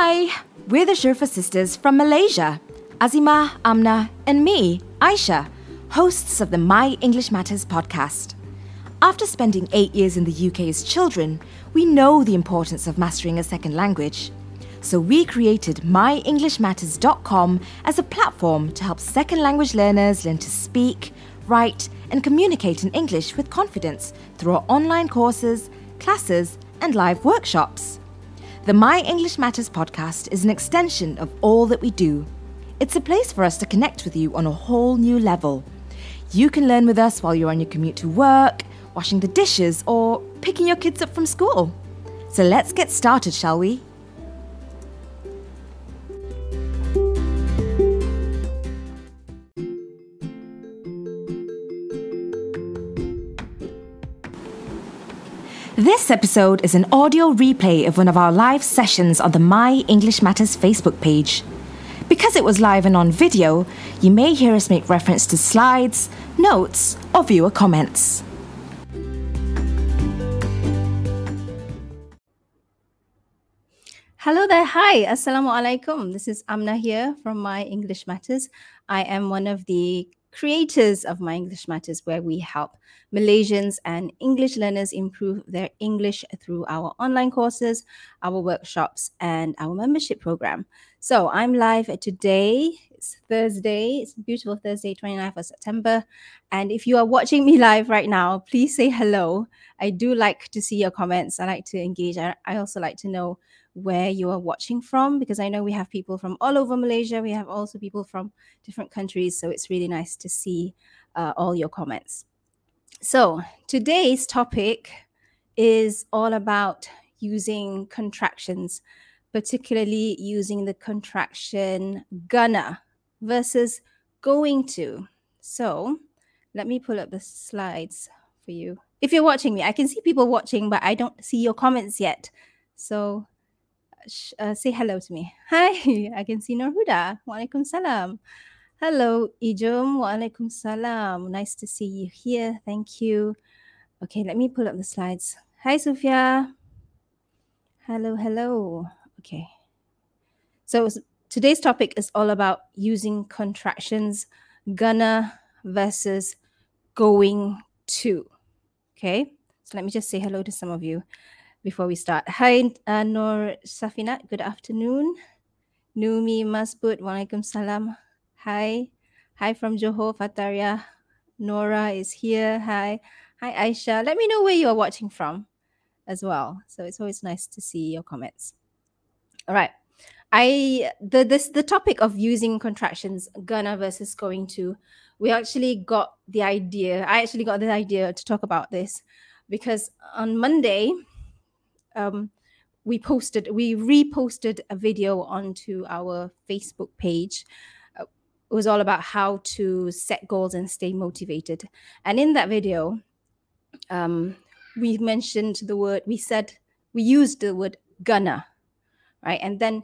Hi, we're the Sherfa sisters from Malaysia. Azima, Amna, and me, Aisha, hosts of the My English Matters podcast. After spending eight years in the UK as children, we know the importance of mastering a second language. So we created myenglishmatters.com as a platform to help second language learners learn to speak, write, and communicate in English with confidence through our online courses, classes, and live workshops. The My English Matters podcast is an extension of all that we do. It's a place for us to connect with you on a whole new level. You can learn with us while you're on your commute to work, washing the dishes, or picking your kids up from school. So let's get started, shall we? This episode is an audio replay of one of our live sessions on the My English Matters Facebook page. Because it was live and on video, you may hear us make reference to slides, notes, or viewer comments. Hello there. Hi. Assalamu alaikum. This is Amna here from My English Matters. I am one of the creators of My English Matters, where we help Malaysians and English learners improve their English through our online courses, our workshops, and our membership program. So I'm live today. It's Thursday. It's a beautiful Thursday, 29th of September. And if you are watching me live right now, please say hello. I do like to see your comments. I like to engage. I, I also like to know where you are watching from because I know we have people from all over Malaysia. We have also people from different countries. So it's really nice to see uh, all your comments. So today's topic is all about using contractions, particularly using the contraction gonna versus going to. So let me pull up the slides for you. If you're watching me, I can see people watching, but I don't see your comments yet. So uh, say hello to me. Hi, I can see Norhuda. Walaikum salam. Hello, Ijum. Walaikum salam. Nice to see you here. Thank you. Okay, let me pull up the slides. Hi, Sufia. Hello, hello. Okay. So today's topic is all about using contractions, gonna versus going to. Okay. So let me just say hello to some of you before we start. Hi, uh, Nur Safinat. Good afternoon. Numi Masbud. Walaikum salam. Hi. Hi from Johor, Fataria. Nora is here. Hi. Hi, Aisha. Let me know where you are watching from as well. So it's always nice to see your comments. All right. I the this the topic of using contractions gonna versus going to we actually got the idea I actually got the idea to talk about this because on Monday um, we posted, we reposted a video onto our Facebook page. Uh, it was all about how to set goals and stay motivated. And in that video, um, we mentioned the word, we said, we used the word gonna, right? And then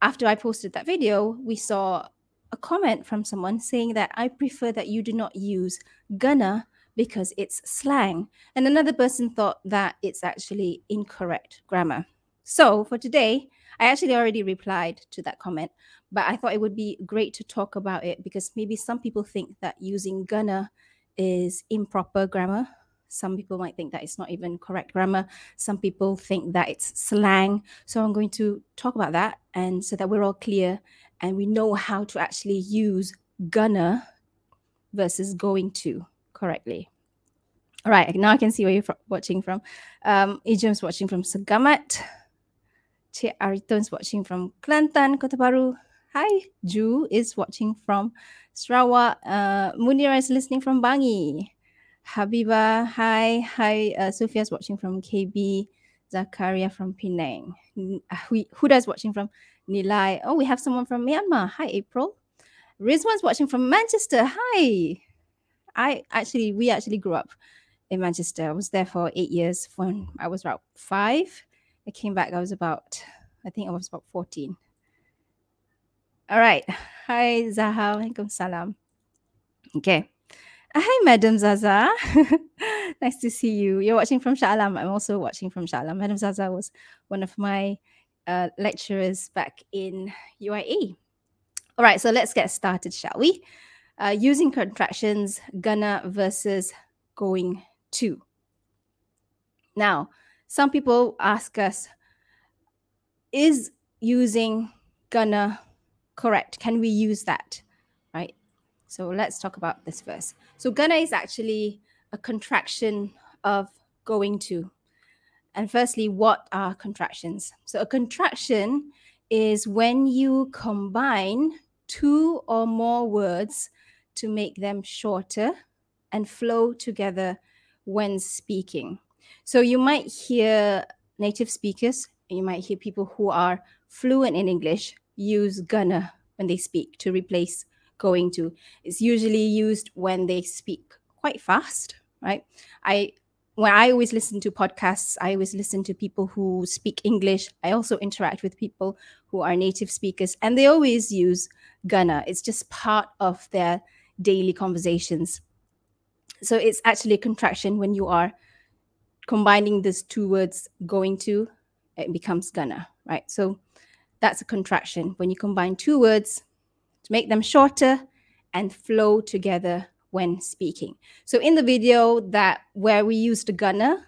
after I posted that video, we saw a comment from someone saying that I prefer that you do not use gonna because it's slang. And another person thought that it's actually incorrect grammar. So for today, I actually already replied to that comment, but I thought it would be great to talk about it because maybe some people think that using gonna is improper grammar. Some people might think that it's not even correct grammar. Some people think that it's slang. So I'm going to talk about that and so that we're all clear and we know how to actually use gonna versus going to correctly. All right, now I can see where you're watching from. Um, Ijam's watching from Segamat. Cik Ariton's watching from Kelantan, Kota Bharu. Hi, Ju is watching from Sarawak. Uh, Munira is listening from Bangi. Habiba, hi. Hi, uh, Sophia's watching from KB. Zakaria from Penang. Uh, Huda's watching from Nilai. Oh, we have someone from Myanmar. Hi, April. Rizwan's watching from Manchester. Hi. I actually, we actually grew up in Manchester. I was there for eight years when I was about five. I came back, I was about, I think I was about 14. All right. Hi, Zaha. Alaikum salam. Okay. Hi, Madam Zaza. nice to see you. You're watching from Shah Alam. I'm also watching from Shah Alam. Madam Zaza was one of my uh, lecturers back in UIA. All right, so let's get started, shall we? Uh, using contractions, gonna versus going to. Now, some people ask us, is using gonna correct? Can we use that? Right? So let's talk about this first. So gonna is actually a contraction of going to. And firstly, what are contractions? So a contraction is when you combine two or more words to make them shorter and flow together when speaking. So you might hear native speakers, you might hear people who are fluent in English use gonna when they speak to replace going to. It's usually used when they speak quite fast, right? I when I always listen to podcasts, I always listen to people who speak English. I also interact with people who are native speakers, and they always use gonna. It's just part of their daily conversations. So it's actually a contraction when you are combining these two words going to, it becomes gonna, right? So that's a contraction when you combine two words to make them shorter and flow together when speaking. So in the video that where we used gonna,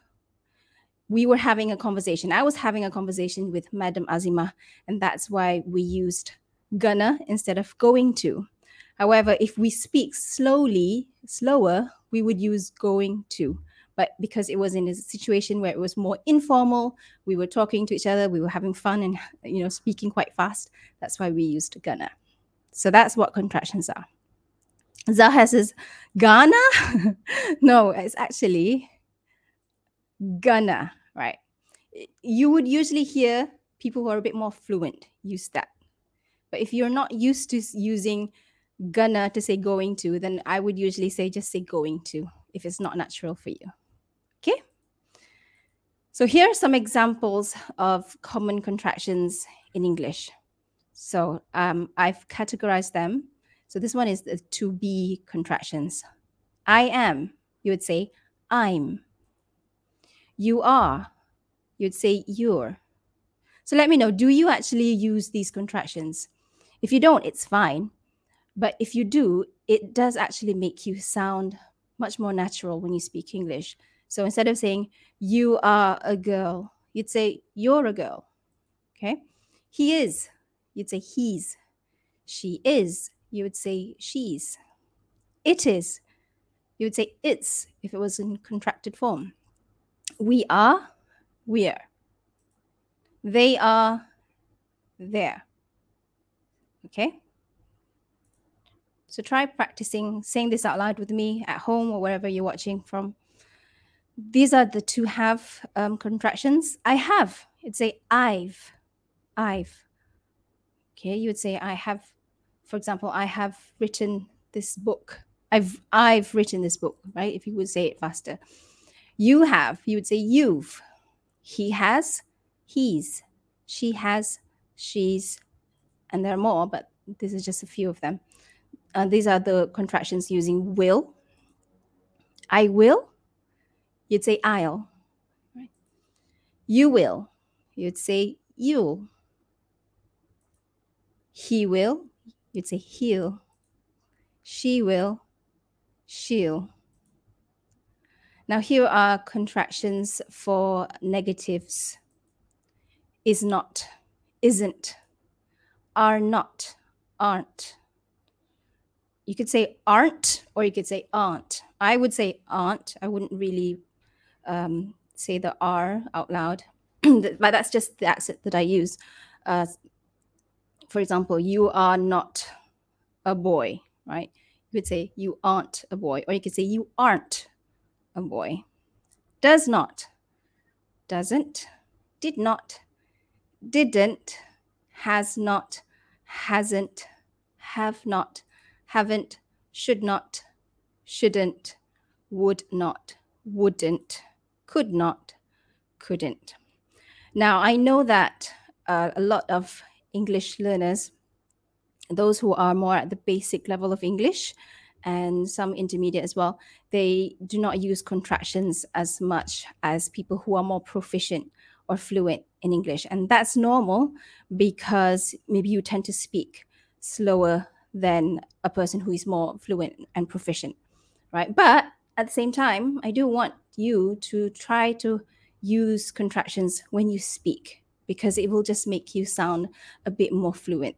we were having a conversation. I was having a conversation with Madam Azima, and that's why we used gonna instead of going to. However, if we speak slowly, slower, we would use going to. But because it was in a situation where it was more informal, we were talking to each other, we were having fun and you know speaking quite fast. That's why we used gonna. So that's what contractions are. Zaha says, Ghana? no, it's actually gonna, right? You would usually hear people who are a bit more fluent use that. But if you're not used to using gonna to say going to, then I would usually say just say going to if it's not natural for you. Okay? So here are some examples of common contractions in English. So um, I've categorized them. So this one is the to be contractions. I am, you would say I'm. You are, you'd say you're. So let me know, do you actually use these contractions? If you don't, it's fine. But if you do, it does actually make you sound much more natural when you speak English. So instead of saying, you are a girl, you'd say, you're a girl. Okay. He is, you'd say, he's. She is, you would say, she's. It is, you would say, it's, if it was in contracted form. We are, we're. They are, they're. Okay. So try practicing saying this out loud with me at home or wherever you're watching from. These are the two have um, contractions. I have. You'd say I've. I've. Okay, you would say I have. For example, I have written this book. I've I've written this book, right? If you would say it faster. You have. You would say you've. He has. He's. She has. She's. And there are more, but this is just a few of them. Uh, these are the contractions using will. I will, you'd say I'll. You will, you'd say you'll. He will, you'd say he'll. She will, she'll. Now, here are contractions for negatives is not, isn't, are not, aren't you could say aren't or you could say aren't. I would say aren't. I wouldn't really um, say the R out loud, but that's just the accent that I use. Uh, for example, you are not a boy, right? You could say you aren't a boy, or you could say you aren't a boy. Does not, doesn't, did not, didn't, has not, hasn't, have not, haven't, should not, shouldn't, would not, wouldn't, could not, couldn't. Now, I know that uh, a lot of English learners, those who are more at the basic level of English and some intermediate as well, they do not use contractions as much as people who are more proficient or fluent in English. And that's normal because maybe you tend to speak slower than a person who is more fluent and proficient, right? But at the same time, I do want you to try to use contractions when you speak because it will just make you sound a bit more fluent.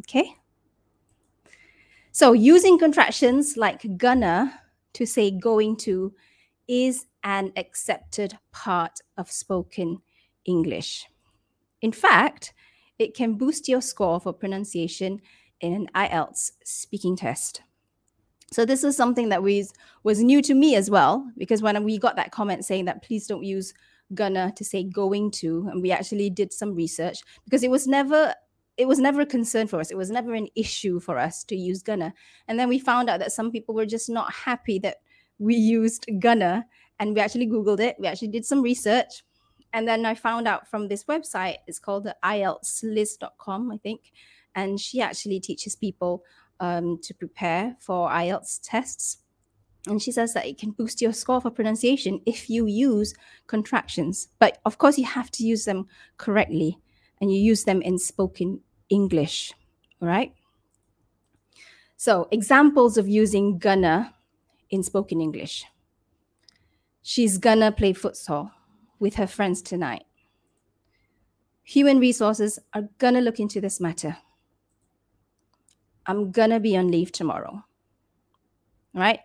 Okay? So, using contractions like gonna to say going to is an accepted part of spoken English. In fact, it can boost your score for pronunciation in an IELTS speaking test. So this is something that was was new to me as well because when we got that comment saying that please don't use gonna to say going to and we actually did some research because it was never it was never a concern for us. It was never an issue for us to use gonna and then we found out that some people were just not happy that we used gonna and we actually googled it. We actually did some research and then i found out from this website it's called the ieltsliz.com i think and she actually teaches people um, to prepare for IELTS tests. And she says that it can boost your score for pronunciation if you use contractions. But of course, you have to use them correctly and you use them in spoken English, right? So, examples of using gonna in spoken English. She's gonna play futsal with her friends tonight. Human resources are gonna look into this matter. I'm gonna be on leave tomorrow. Right?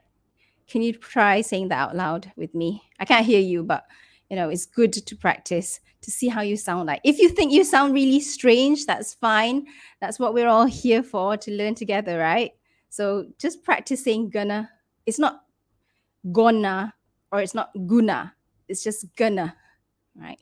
Can you try saying that out loud with me? I can't hear you, but you know, it's good to practice to see how you sound like. If you think you sound really strange, that's fine. That's what we're all here for to learn together, right? So just practicing gonna. It's not gonna or it's not guna. It's just gonna, right?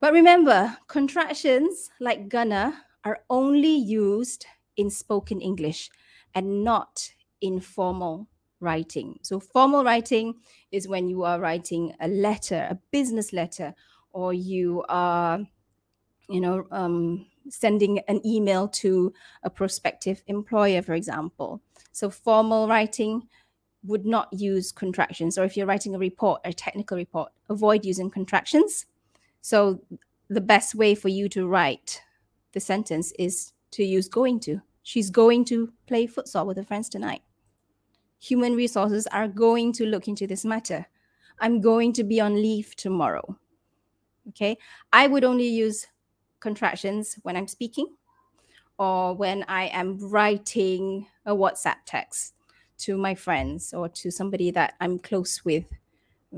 But remember, contractions like gonna are only used in spoken English and not in formal writing. So, formal writing is when you are writing a letter, a business letter, or you are, you know, um, sending an email to a prospective employer, for example. So, formal writing would not use contractions. Or if you're writing a report, a technical report, avoid using contractions. So, the best way for you to write the sentence is to use going to. She's going to play futsal with her friends tonight. Human resources are going to look into this matter. I'm going to be on leave tomorrow. Okay. I would only use contractions when I'm speaking or when I am writing a WhatsApp text to my friends or to somebody that I'm close with.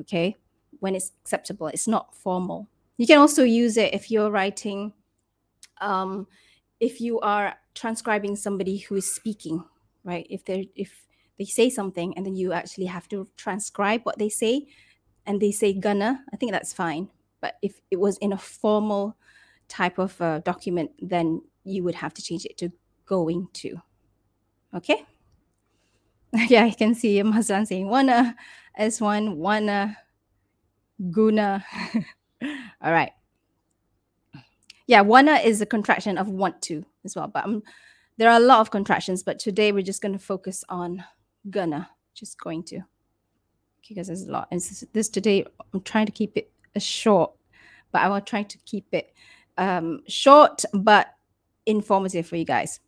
Okay. When it's acceptable, it's not formal. You can also use it if you're writing um, if you are transcribing somebody who is speaking, right? If they if they say something and then you actually have to transcribe what they say, and they say gonna, I think that's fine. But if it was in a formal type of uh, document, then you would have to change it to going to. Okay. yeah, I can see Mazan saying wanna S1, wanna, guna. All right yeah, wanna is a contraction of want to as well. But um, there are a lot of contractions, but today we're just going to focus on gonna, just going to, because there's a lot. And this, this today, I'm trying to keep it short, but I will try to keep it um, short but informative for you guys.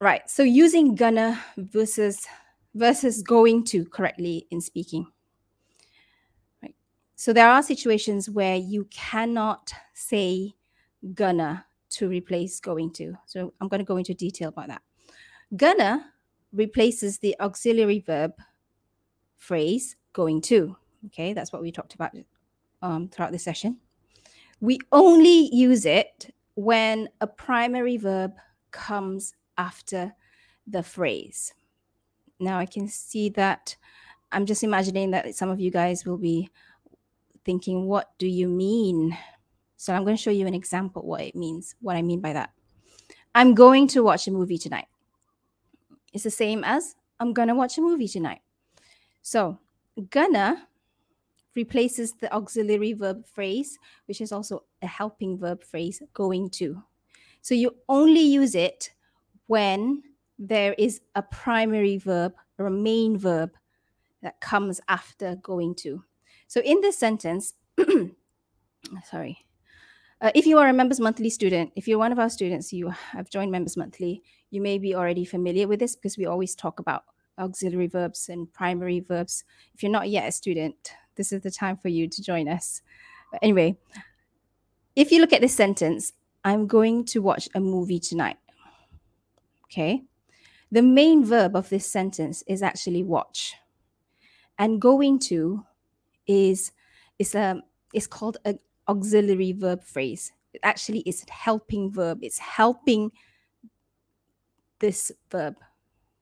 Right. So using gonna versus versus going to correctly in speaking. Right. So there are situations where you cannot say gonna to replace going to. So I'm going to go into detail about that. Gonna replaces the auxiliary verb phrase going to. Okay, that's what we talked about um, throughout the session. We only use it when a primary verb comes after the phrase. Now I can see that I'm just imagining that some of you guys will be thinking, what do you mean? So I'm going to show you an example what it means, what I mean by that. I'm going to watch a movie tonight. It's the same as I'm going to watch a movie tonight. So gonna replaces the auxiliary verb phrase, which is also a helping verb phrase, going to. So you only use it when there is a primary verb or a main verb that comes after going to. So in this sentence, sorry. Uh, if you are a Members Monthly student, if you're one of our students, you have joined Members Monthly, you may be already familiar with this because we always talk about auxiliary verbs and primary verbs. If you're not yet a student, this is the time for you to join us. But anyway, if you look at this sentence, I'm going to watch a movie tonight. Okay. The main verb of this sentence is actually watch. And going to is is a is called an auxiliary verb phrase. It actually is a helping verb. It's helping this verb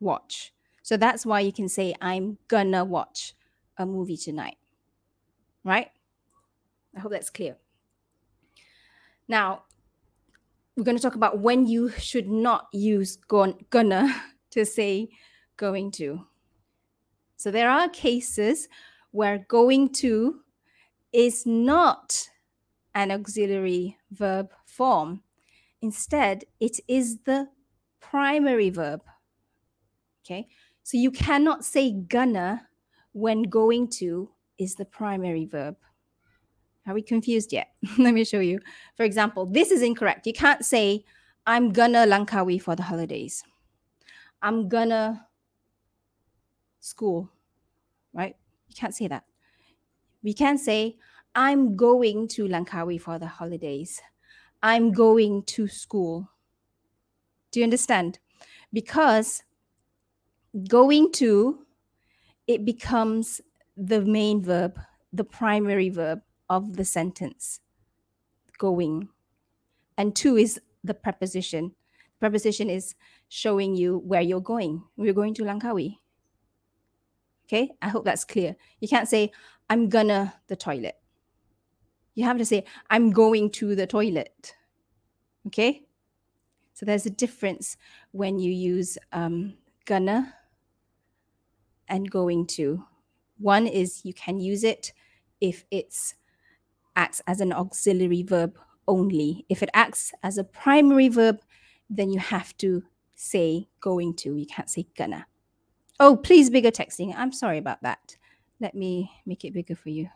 watch. So that's why you can say I'm gonna watch a movie tonight. Right? I hope that's clear. Now, we're going to talk about when you should not use gonna to say going to. So there are cases where going to is not an auxiliary verb form. Instead, it is the primary verb. Okay, so you cannot say gonna when going to is the primary verb. Are we confused yet? Let me show you. For example, this is incorrect. You can't say, I'm gonna Langkawi for the holidays. I'm gonna school, right? You can't say that. We can say, I'm going to Langkawi for the holidays. I'm going to school. Do you understand? Because going to, it becomes the main verb, the primary verb of the sentence going. And two is the preposition. Preposition is showing you where you're going. We're going to Langkawi. Okay, I hope that's clear. You can't say, I'm gonna the toilet. You have to say, I'm going to the toilet. Okay, so there's a difference when you use um, gonna and going to. One is you can use it if it's acts as an auxiliary verb only. If it acts as a primary verb, then you have to say going to. You can't say gonna. Oh, please bigger texting. I'm sorry about that. Let me make it bigger for you.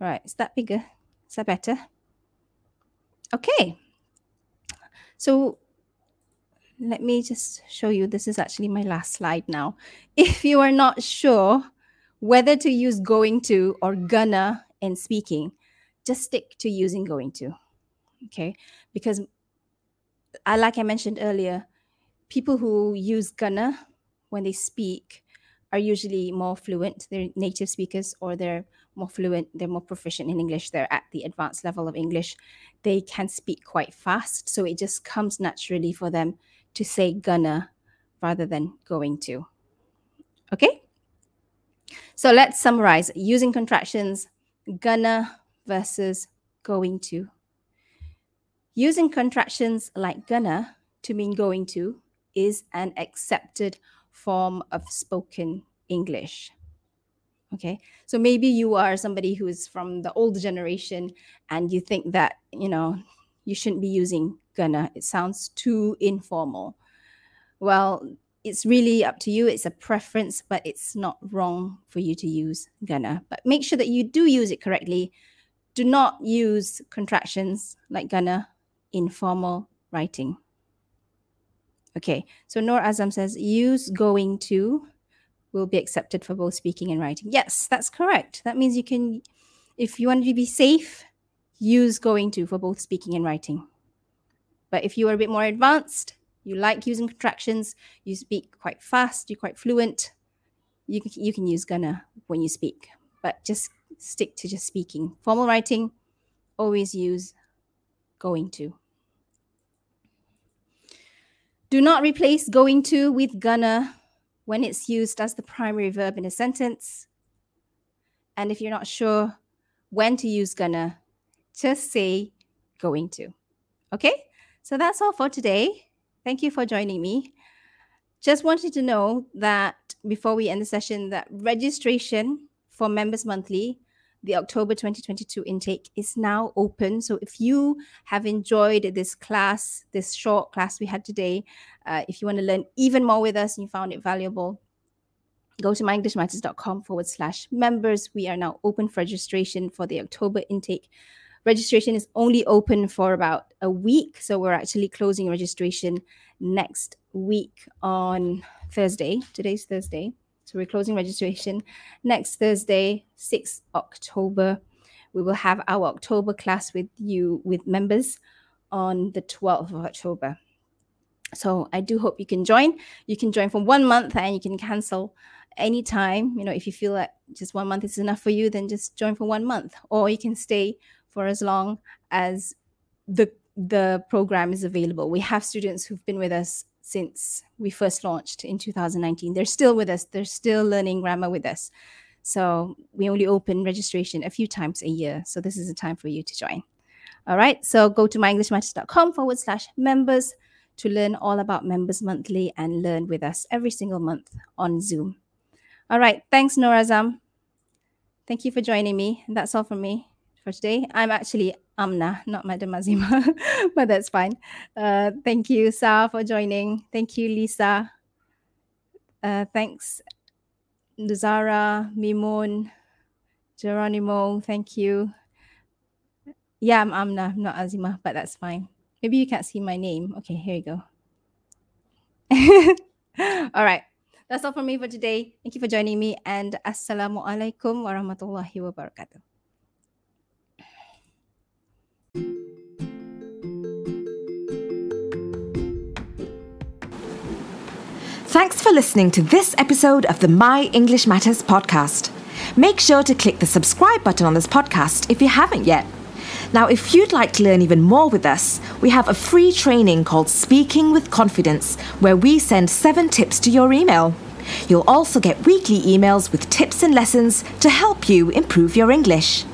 Right, is that bigger? Is that better? Okay. So let me just show you. This is actually my last slide now. If you are not sure whether to use going to or gonna in speaking, just stick to using going to. Okay. Because I like I mentioned earlier, people who use gonna when they speak are usually more fluent. They're native speakers or they're more fluent, they're more proficient in English, they're at the advanced level of English. They can speak quite fast. So it just comes naturally for them to say gonna rather than going to. Okay? So let's summarize using contractions gonna versus going to. Using contractions like gonna to mean going to is an accepted form of spoken English. Okay, so maybe you are somebody who is from the old generation and you think that, you know, you shouldn't be using gonna. It sounds too informal. Well, it's really up to you. It's a preference, but it's not wrong for you to use gonna. But make sure that you do use it correctly. Do not use contractions like gonna in formal writing. Okay, so Noor Azam says use going to will be accepted for both speaking and writing. Yes, that's correct. That means you can, if you want to be safe, use going to for both speaking and writing. But if you are a bit more advanced, you like using contractions, you speak quite fast, you're quite fluent, you can, you can use gonna when you speak, but just stick to just speaking. Formal writing, always use going to. Do not replace going to with gonna when it's used as the primary verb in a sentence. And if you're not sure when to use gonna, just say going to. Okay, so that's all for today. Thank you for joining me. Just wanted to know that before we end the session, that registration for Members Monthly, the October 2022 intake, is now open. So if you have enjoyed this class, this short class we had today, uh, if you want to learn even more with us and you found it valuable, go to myenglishmatters.com forward slash members. We are now open for registration for the October intake. Registration is only open for about a week. So we're actually closing registration next week on Thursday. Today's Thursday. So we're closing registration next Thursday, 6 October. We will have our October class with you, with members, on the 12th of October. So I do hope you can join. You can join for one month and you can cancel anytime. You know, if you feel that just one month is enough for you, then just join for one month. Or you can stay for as long as the the program is available. We have students who've been with us since we first launched in 2019. They're still with us. They're still learning grammar with us. So we only open registration a few times a year. So this is a time for you to join. All right. So go to myenglishmatters.com forward slash members to learn all about Members Monthly and learn with us every single month on Zoom. All right. Thanks, Norazam. Thank you for joining me. That's all from me for today. I'm actually Amna, not Madam Azima, but that's fine. Uh, thank you, Sa, for joining. Thank you, Lisa. Uh, thanks, Zara, Mimoun, Geronimo. Thank you. Yeah, I'm Amna, not Azima, but that's fine. Maybe you can't see my name. Okay, here you go. all right. That's all from me for today. Thank you for joining me and Assalamu alaikum warahmatullahi wabarakatuh. Thanks for listening to this episode of the My English Matters podcast. Make sure to click the subscribe button on this podcast if you haven't yet. Now, if you'd like to learn even more with us, we have a free training called Speaking with Confidence, where we send seven tips to your email. You'll also get weekly emails with tips and lessons to help you improve your English.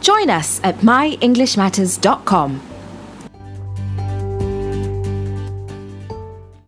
Join us at myenglishmatters.com.